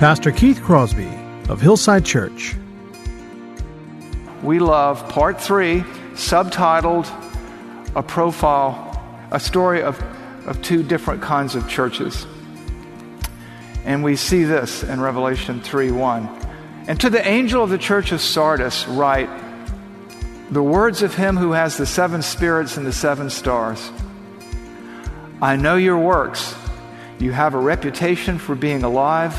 Pastor Keith Crosby of Hillside Church. We love part three, subtitled A Profile, a story of, of two different kinds of churches. And we see this in Revelation 3 1. And to the angel of the church of Sardis, write the words of him who has the seven spirits and the seven stars. I know your works. You have a reputation for being alive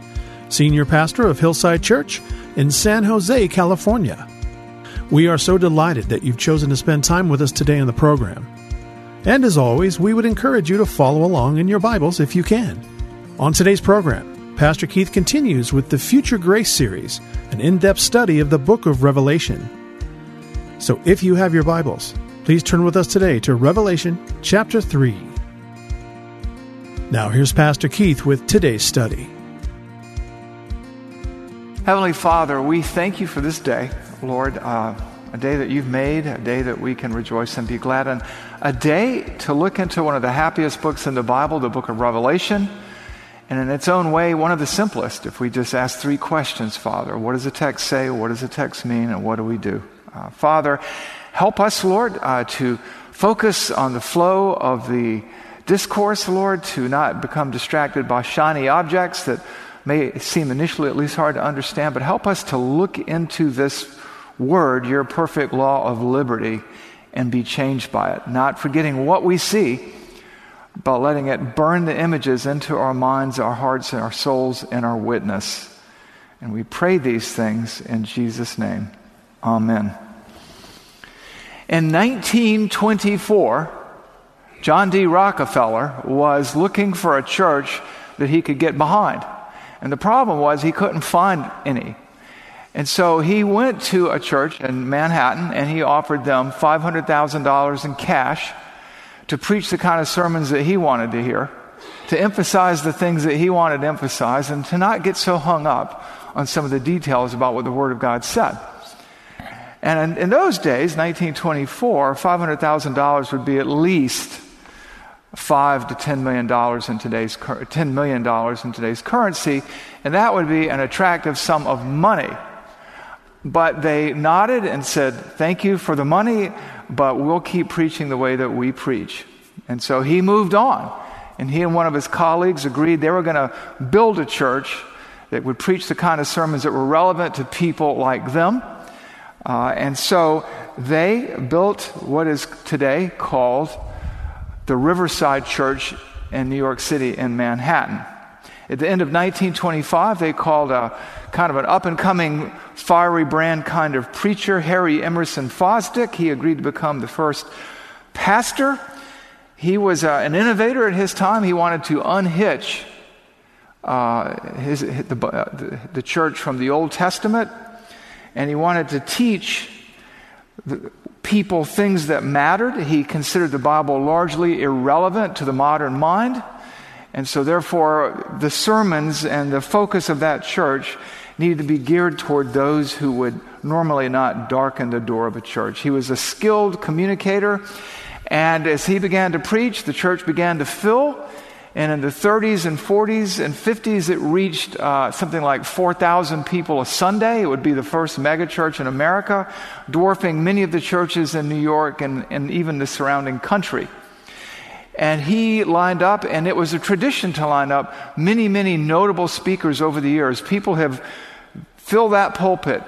Senior Pastor of Hillside Church in San Jose, California. We are so delighted that you've chosen to spend time with us today on the program. And as always, we would encourage you to follow along in your Bibles if you can. On today's program, Pastor Keith continues with the Future Grace series, an in depth study of the book of Revelation. So if you have your Bibles, please turn with us today to Revelation chapter 3. Now here's Pastor Keith with today's study. Heavenly Father, we thank you for this day, Lord, uh, a day that you've made, a day that we can rejoice and be glad and a day to look into one of the happiest books in the Bible, the book of Revelation. And in its own way, one of the simplest, if we just ask three questions, Father. What does the text say? What does the text mean? And what do we do? Uh, Father, help us, Lord, uh, to focus on the flow of the discourse, Lord, to not become distracted by shiny objects that may seem initially at least hard to understand, but help us to look into this word, your perfect law of liberty, and be changed by it. Not forgetting what we see, but letting it burn the images into our minds, our hearts, and our souls, and our witness. And we pray these things in Jesus' name. Amen. In 1924, John D. Rockefeller was looking for a church that he could get behind. And the problem was he couldn't find any. And so he went to a church in Manhattan and he offered them $500,000 in cash to preach the kind of sermons that he wanted to hear, to emphasize the things that he wanted to emphasize, and to not get so hung up on some of the details about what the Word of God said. And in, those days, 1924, $500,000 would be at least five to ten million dollars in today's ten million dollars in today's currency, and that would be an attractive sum of money. But they nodded and said, "Thank you for the money, but we'll keep preaching the way that we preach." And so he moved on, and he and one of his colleagues agreed they were going to build a church that would preach the kind of sermons that were relevant to people like them. Uh, and so they built what is today called the Riverside Church in New York City in Manhattan. At the end of 1925, they called a kind of an up and coming fiery brand kind of preacher, Harry Emerson Fosdick. He agreed to become the first pastor. He was uh, an innovator at his time. He wanted to unhitch uh, his, the, uh, the, church from the Old Testament, and he wanted to teach the, people things that mattered. He considered the Bible largely irrelevant to the modern mind. And so, therefore, the sermons and the focus of that church needed to be geared toward those who would normally not darken the door of a church. He was a skilled communicator, and as he began to preach, the church began to fill. And in the 30s and 40s and 50s, it reached uh, something like 4,000 people a Sunday. It would be the first megachurch in America, dwarfing many of the churches in New York and, and even the surrounding country. And he lined up, and it was a tradition to line up many, many notable speakers over the years. People have filled that pulpit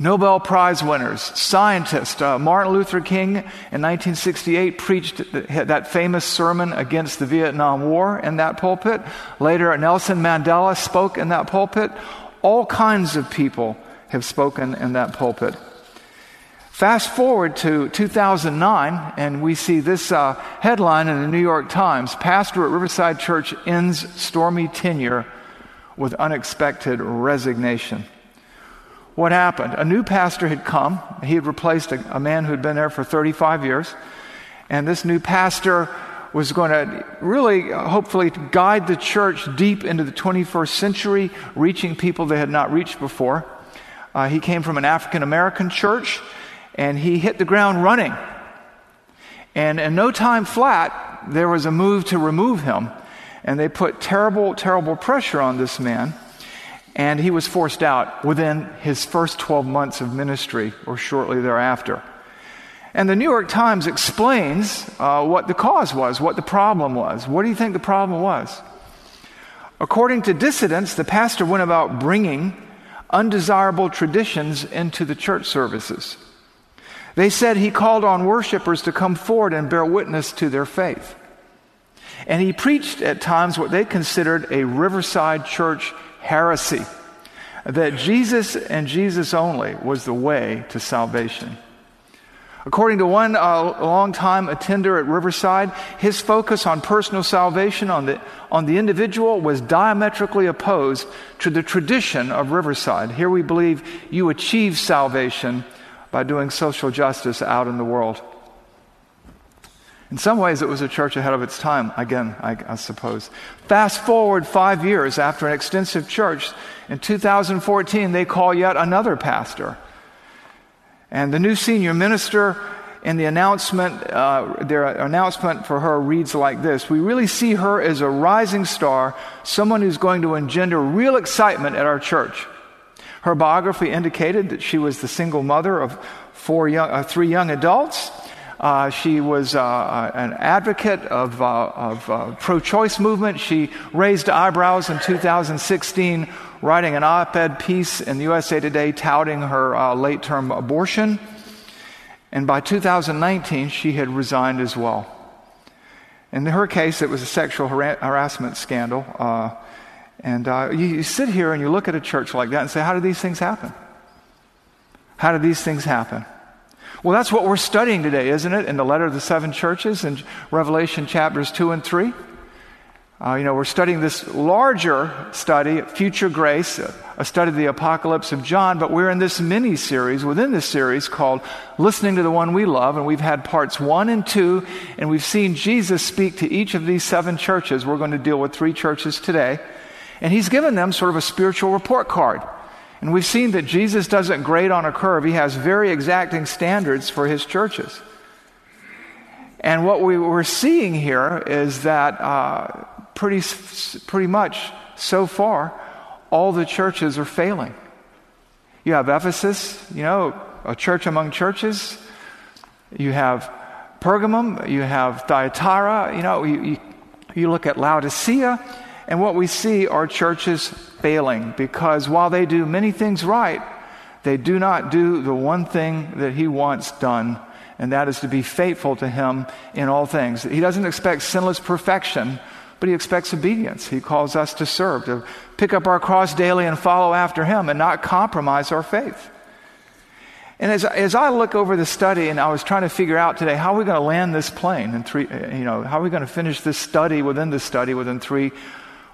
Nobel Prize winners, scientists. Uh, Martin Luther King in 1968 preached that famous sermon against the Vietnam War in that pulpit. Later, Nelson Mandela spoke in that pulpit. All kinds of people have spoken in that pulpit. Fast forward to 2009, and we see this uh, headline in the New York Times Pastor at Riverside Church ends stormy tenure with unexpected resignation. What happened? A new pastor had come. He had replaced a, a man who had been there for 35 years. And this new pastor was going to really, hopefully, guide the church deep into the 21st century, reaching people they had not reached before. Uh, he came from an African American church, and he hit the ground running. And in no time flat, there was a move to remove him. And they put terrible, terrible pressure on this man and he was forced out within his first 12 months of ministry or shortly thereafter. And the New York Times explains uh, what the cause was, what the problem was. What do you think the problem was? According to dissidents, the pastor went about bringing undesirable traditions into the church services. They said he called on worshipers to come forward and bear witness to their faith. And he preached at times what they considered a Riverside church heresy that Jesus and Jesus only was the way to salvation. According to one uh, longtime attender at Riverside, his focus on personal salvation on the, on the individual was diametrically opposed to the tradition of Riverside. Here we believe you achieve salvation by doing social justice out in the world. In some ways, it was a church ahead of its time, again, I, I, suppose. Fast forward five years after an extensive church, in 2014, they call yet another pastor. And the new senior minister in the announcement, uh, their announcement for her reads like this We really see her as a rising star, someone who's going to engender real excitement at our church. Her biography indicated that she was the single mother of four young, uh, three young adults. Uh, she was uh, uh, an advocate of, uh, of uh, pro-choice movement. She raised eyebrows in 2016, writing an op-ed piece in the USA Today touting her uh, late-term abortion. And by 2019, she had resigned as well. In her case, it was a sexual har- harassment scandal. and you, you sit here and you look at a church like that and say, how do these things happen? How do these things happen? Well, that's what we're studying today, isn't it? In the letter of the seven churches in Revelation chapters 2 and 3. Uh, you know, we're studying this larger study, Future Grace, a study of the Apocalypse of John, but we're in this mini series within this series called Listening to the One We Love, and we've had parts one and two, and we've seen Jesus speak to each of these seven churches. We're going to deal with three churches today, and he's given them sort of a spiritual report card. And we've seen that Jesus doesn't grade on a curve, he has very exacting standards for his churches. And what we were seeing here is that uh, pretty, pretty much so far, all the churches are failing. You have Ephesus, you know, a church among churches. You have Pergamum, you have Thyatira, you know, you, you, you look at Laodicea, and what we see are churches failing because while they do many things right, they do not do the one thing that He wants done, and that is to be faithful to Him in all things. He doesn't expect sinless perfection, but He expects obedience. He calls us to serve, to pick up our cross daily and follow after Him and not compromise our faith. And as, as I look over the study and I was trying to figure out today, how are we going to land this plane three, you know, how are we going to finish this study within the study within three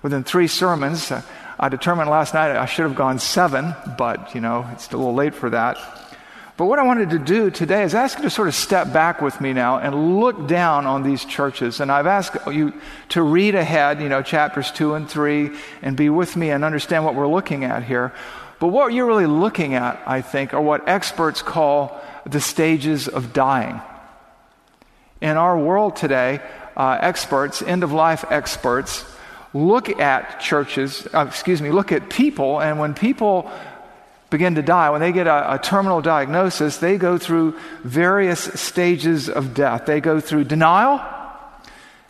within three sermons. I determined last night I should have gone seven, but, you know, it's a little late for that. But what I wanted to do today is ask you to sort of step back with me now and look down on these churches. And I've asked you to read ahead, you know, chapters two and three, and be with me and understand what we're looking at here. But what you're really looking at, I think, are what experts call the stages of dying. In our world today, uh, experts, end of life experts, look at churches, uh, excuse me, look at people, and when people begin to die, when they get a, a, terminal diagnosis, they go through various stages of death. They go through denial,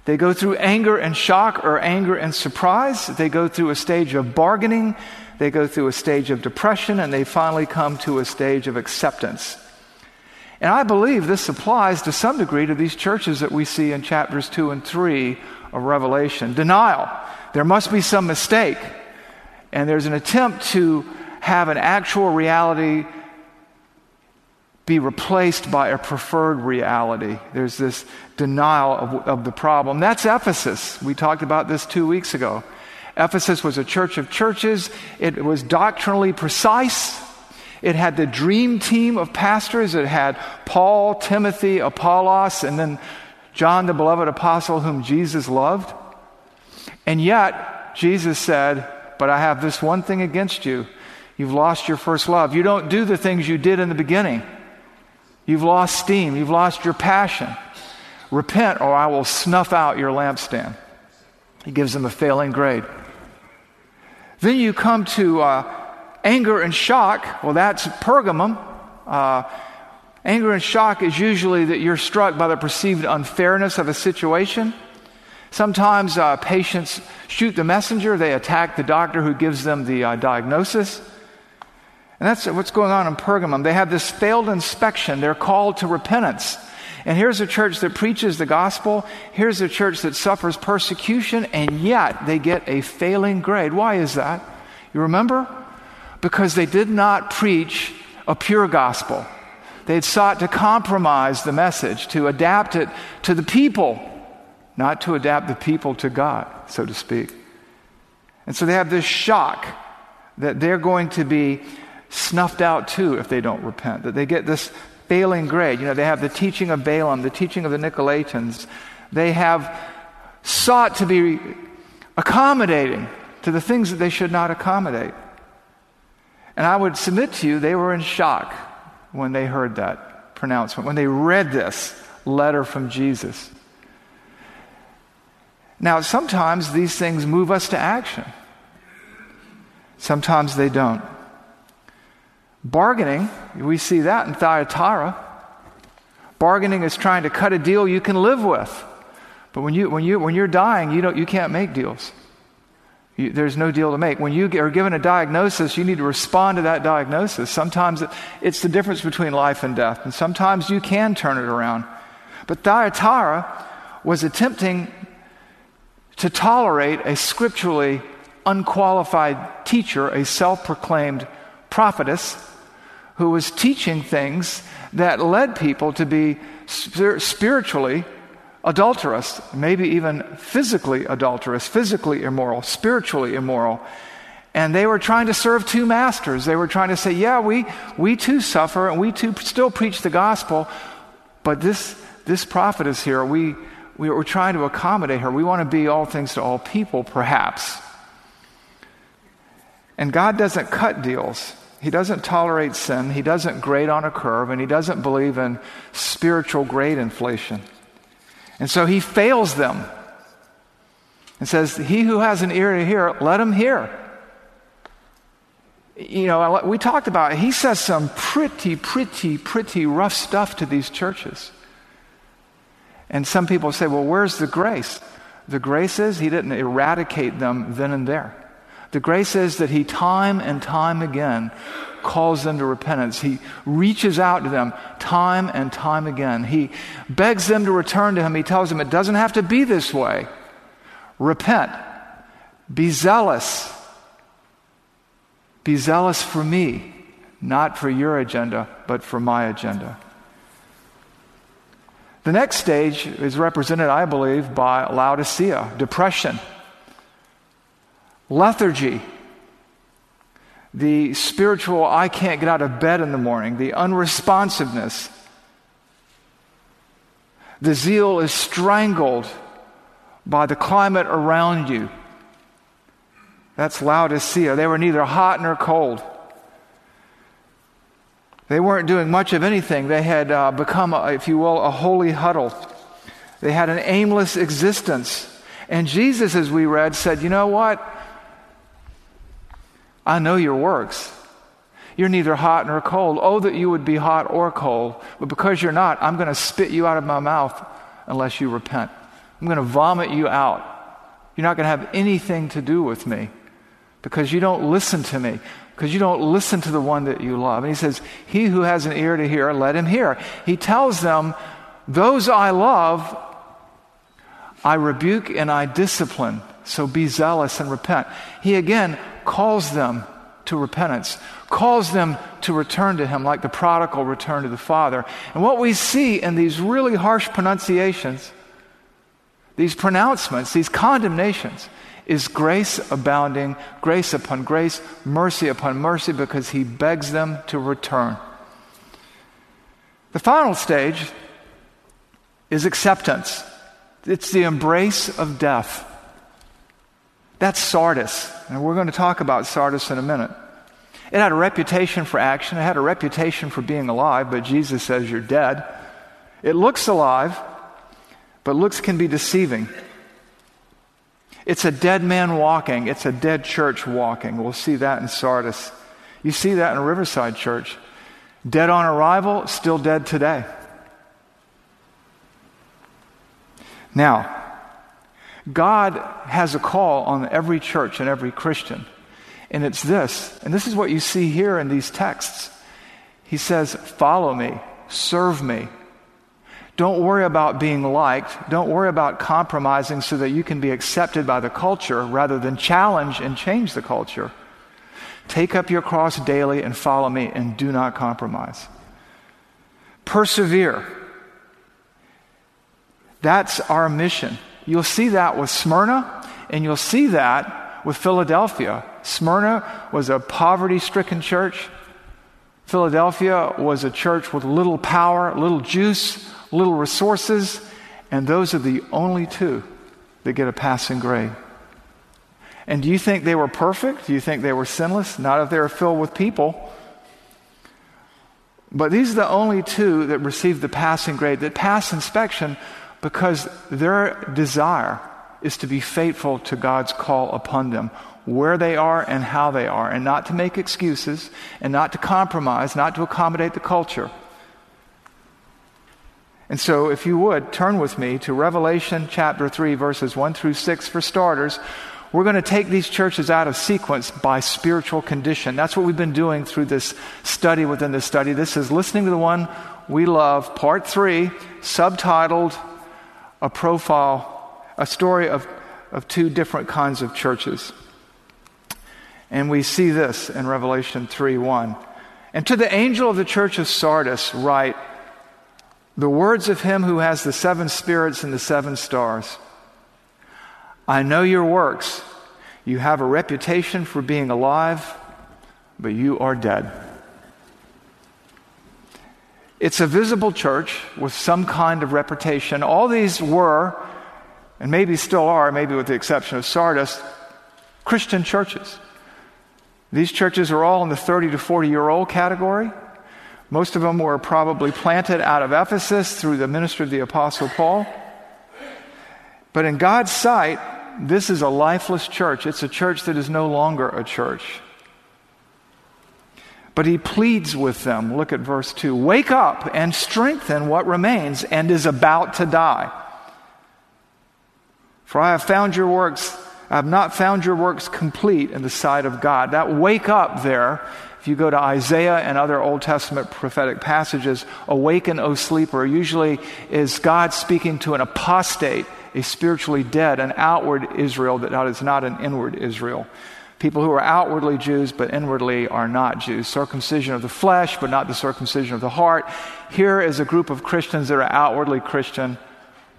they go through anger and shock or anger and surprise, they go through a stage of bargaining, they go through a stage of depression, and they finally come to a stage of acceptance. And I believe this applies to some degree to these churches that we see in chapters 2 and 3 of Revelation. Denial. There must be some mistake. And there's an attempt to have an actual reality be replaced by a preferred reality. There's this denial of, of, the problem. That's Ephesus. We talked about this two weeks ago. Ephesus was a church of churches, it was doctrinally precise. It had the dream team of pastors. It had Paul, Timothy, Apollos, and then John, the beloved apostle whom Jesus loved. And yet, Jesus said, But I have this one thing against you You've lost your first love. You don't do the things you did in the beginning. You've lost steam. You've lost your passion. Repent, or I will snuff out your lampstand. He gives them a failing grade. Then you come to uh, anger and shock. Well, that's Pergamum. Uh, anger and shock is usually that you're struck by the perceived unfairness of a situation. Sometimes uh, patients shoot the messenger, they attack the doctor who gives them the uh, diagnosis. And that's what's going on in Pergamum. They have this failed inspection. They're called to repentance. And here's a church that preaches the gospel. Here's a church that suffers persecution, and yet they get a failing grade. Why is that? You remember? Because they did not preach a pure gospel. They had sought to compromise the message, to adapt it to the people, not to adapt the people to God, so to speak. And so they have this shock that they're going to be snuffed out too if they don't repent, that they get this failing grade. You know, they have the teaching of Balaam, the teaching of the Nicolaitans. They have sought to be accommodating to the things that they should not accommodate. And I would submit to you, they were in shock when they heard that pronouncement, when they read this letter from Jesus. Now, sometimes these things move us to action, sometimes they don't. Bargaining, we see that in Thyatira. Bargaining is trying to cut a deal you can live with. But when, you, when, you, when you're dying, you, don't, you can't make deals. You, there's no deal to make. When you are given a diagnosis, you need to respond to that diagnosis. Sometimes it's the difference between life and death, and sometimes you can turn it around. But Thyatira was attempting to tolerate a scripturally unqualified teacher, a self proclaimed prophetess, who was teaching things that led people to be spiritually adulterous, maybe even physically adulterous, physically immoral, spiritually immoral. And they were trying to serve two masters. They were trying to say, yeah, we, we too suffer and we too still preach the gospel, but this, this prophet is here. We, we, we're trying to accommodate her. We want to be all things to all people, perhaps. And God doesn't cut deals. He doesn't tolerate sin. He doesn't grade on a curve, and he doesn't believe in spiritual grade inflation. And so he fails them and says, He who has an ear to hear, let him hear. You know, we talked about it. He says some pretty, pretty, pretty rough stuff to these churches. And some people say, well, where's the grace? The grace is he didn't eradicate them then and there. The grace says that He time and time again calls them to repentance. He reaches out to them time and time again. He begs them to return to Him. He tells them it doesn't have to be this way. Repent. Be zealous. Be zealous for me, not for your agenda, but for my agenda. The next stage is represented, I believe, by Laodicea depression lethargy. the spiritual, I can't get out of bed in the morning, the unresponsiveness. The zeal is strangled by the climate around you. That's Laodicea. They were neither hot nor cold. They weren't doing much of anything. They had uh, become, a, if you will, a holy huddle. They had an aimless existence. And Jesus, as we read, said, You know what? I know your works. You're neither hot nor cold. Oh, that you would be hot or cold. But because you're not, I'm going to spit you out of my mouth unless you repent. I'm going to vomit you out. You're not going to have anything to do with me because you don't listen to me, because you don't listen to the one that you love. And he says, He who has an ear to hear, let him hear. He tells them, Those I love, I rebuke and I discipline. So be zealous and repent. He again calls them to repentance, calls them to return to Him like the prodigal returned to the Father. And what we see in these really harsh pronunciations, these pronouncements, these condemnations, is grace abounding, grace upon grace, mercy upon mercy, because He begs them to return. The final stage is acceptance. It's the embrace of death. That's Sardis. And we're going to talk about Sardis in a minute. It had a reputation for action, it had a reputation for being alive, but Jesus says you're dead. It looks alive, but looks can be deceiving. It's a dead man walking, it's a dead church walking. We'll see that in Sardis. You see that in Riverside Church. Dead on arrival, still dead today. Now, God has a call on every church and every Christian. And it's this, and this is what you see here in these texts. He says, Follow me, serve me. Don't worry about being liked. Don't worry about compromising so that you can be accepted by the culture rather than challenge and change the culture. Take up your cross daily and follow me and do not compromise. Persevere. That's our mission. You'll see that with Smyrna, and you'll see that with Philadelphia. Smyrna was a poverty stricken church. Philadelphia was a church with little power, little juice, little resources, and those are the only two that get a passing grade. And do you think they were perfect? Do you think they were sinless? Not if they were filled with people. But these are the only two that received the passing grade, that pass inspection because their desire is to be faithful to God's call upon them, where they are and how they are, and not to make excuses, and not to compromise, not to accommodate the culture. And so, if you would, turn with me to Revelation chapter 3, verses 1 through 6 for starters. We're going to take these churches out of sequence by spiritual condition. That's what we've been doing through this study within this study. This is Listening to the One We Love, part 3, subtitled a profile, a story of, of two different kinds of churches. And we see this in Revelation 3 1. And to the angel of the church of Sardis, write the words of him who has the seven spirits and the seven stars. I know your works. You have a reputation for being alive, but you are dead. It's a visible church with some kind of reputation. All these were, and maybe still are, maybe with the exception of Sardis, Christian churches. These churches are all in the 30 to 40 year old category. Most of them were probably planted out of Ephesus through the ministry of the Apostle Paul. But in God's sight, this is a lifeless church. It's a church that is no longer a church. But he pleads with them. Look at verse 2 Wake up and strengthen what remains and is about to die. For I have found your works, I have not found your works complete in the sight of God. That wake up there, if you go to Isaiah and other Old Testament prophetic passages, awaken, O sleeper, usually is God speaking to an apostate, a spiritually dead, an outward Israel that is not an inward Israel. People who are outwardly Jews but inwardly are not Jews. Circumcision of the flesh but not the circumcision of the heart. Here is a group of Christians that are outwardly Christian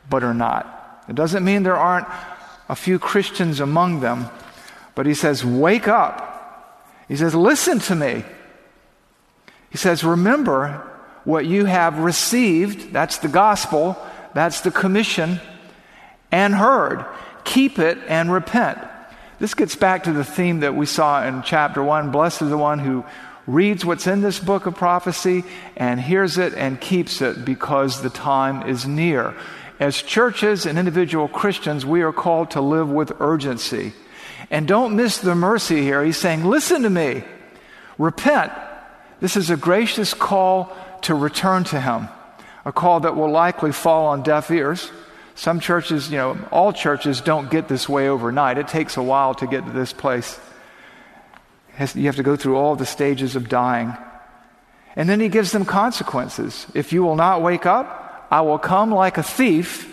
but are not. It doesn't mean there aren't a few Christians among them, but he says, Wake up He says, Listen to me. He says, Remember what you have received. That's the gospel, that's the commission, and heard. Keep it and repent. This gets back to the theme that we saw in chapter 1. Blessed is the one who reads what's in this book of prophecy and hears it and keeps it because the time is near. As churches and individual Christians, we are called to live with urgency. And don't miss the mercy here. He's saying, Listen to me, repent. This is a gracious call to return to Him, a call that will likely fall on deaf ears. Some churches, you know, all churches don't get this way overnight. It takes a while to get to this place. You have to go through all the stages of dying. And then he gives them consequences. If you will not wake up, I will come like a thief,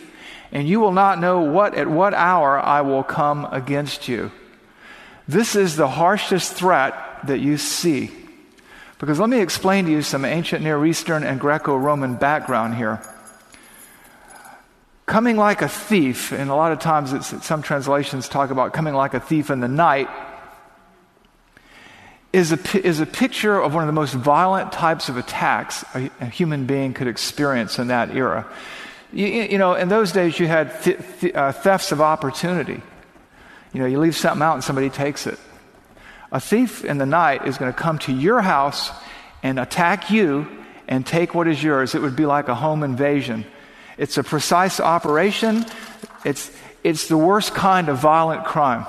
and you will not know what at what hour I will come against you. This is the harshest threat that you see. Because let me explain to you some ancient Near Eastern and Greco Roman background here. Coming like a thief, and a lot of times some translations talk about coming like a thief in the night, is a, is a picture of one of the most violent types of attacks a, a human being could experience in that era. You, you know, in those days, you had th- th- uh, thefts of opportunity. You know, you leave something out and somebody takes it. A thief in the night is going to come to your house and attack you and take what is yours. It would be like a home invasion. It's a precise operation. It's, it's the worst kind of violent crime.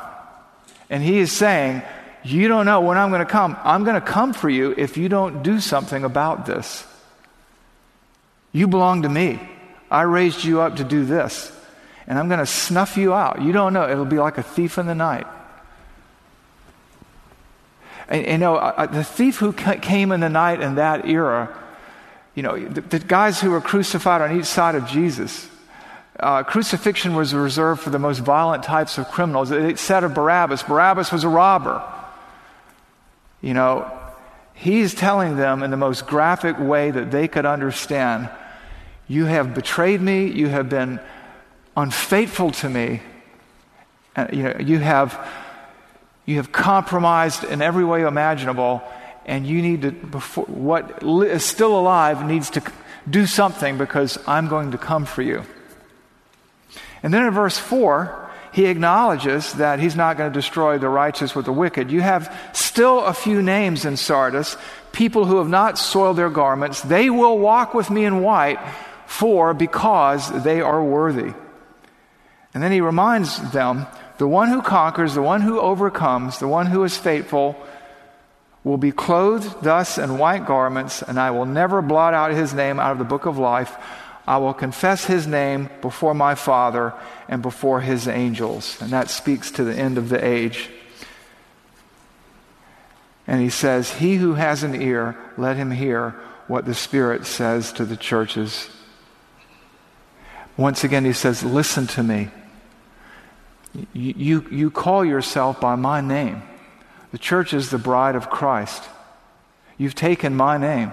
And he is saying, You don't know when I'm going to come. I'm going to come for you if you don't do something about this. You belong to me. I raised you up to do this and I'm going to snuff you out. You don't know. It'll be like a thief in the night. And, you know, uh, uh, the thief who came in the night in that era, you know, the, the guys who were crucified on each side of Jesus, uh, crucifixion was reserved for the most violent types of criminals. It said of Barabbas, Barabbas was a robber. You know, he's telling them in the most graphic way that they could understand you have betrayed me, you have been unfaithful to me. Uh, you know, you have, you have compromised in every way imaginable, and you need to, before, what is still alive needs to do something because I'm going to come for you. And then in verse 4, he acknowledges that he's not going to destroy the righteous with the wicked. You have still a few names in Sardis, people who have not soiled their garments. They will walk with me in white, for because they are worthy. And then he reminds them the one who conquers, the one who overcomes, the one who is faithful will be clothed thus in white garments, and I will never blot out his name out of the book of life. I will confess his name before my Father and before his angels. And that speaks to the end of the age. And he says, He who has an ear, let him hear what the Spirit says to the churches. Once again, he says, Listen to me. You, you, you call yourself by my name. The church is the bride of Christ. You've taken my name,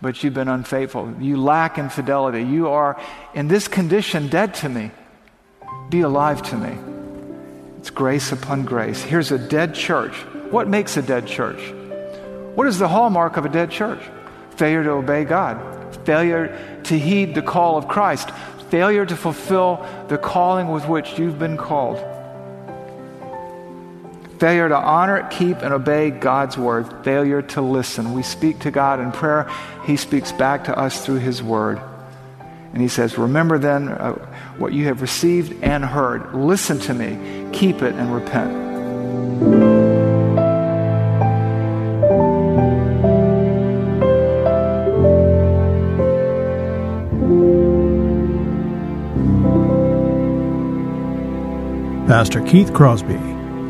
but you've been unfaithful. You lack in fidelity. You are in this condition dead to me. Be alive to me. It's grace upon grace. Here's a dead church. What makes a dead church? What is the hallmark of a dead church? Failure to obey God, failure to heed the call of Christ, failure to fulfill the calling with which you've been called failure to honor, keep, and obey God's word, failure to listen. We speak to God in prayer, He speaks back to us through His word. And He says, Remember then uh, what you have received and heard. Listen to me, keep it, and repent. Pastor Keith Crosby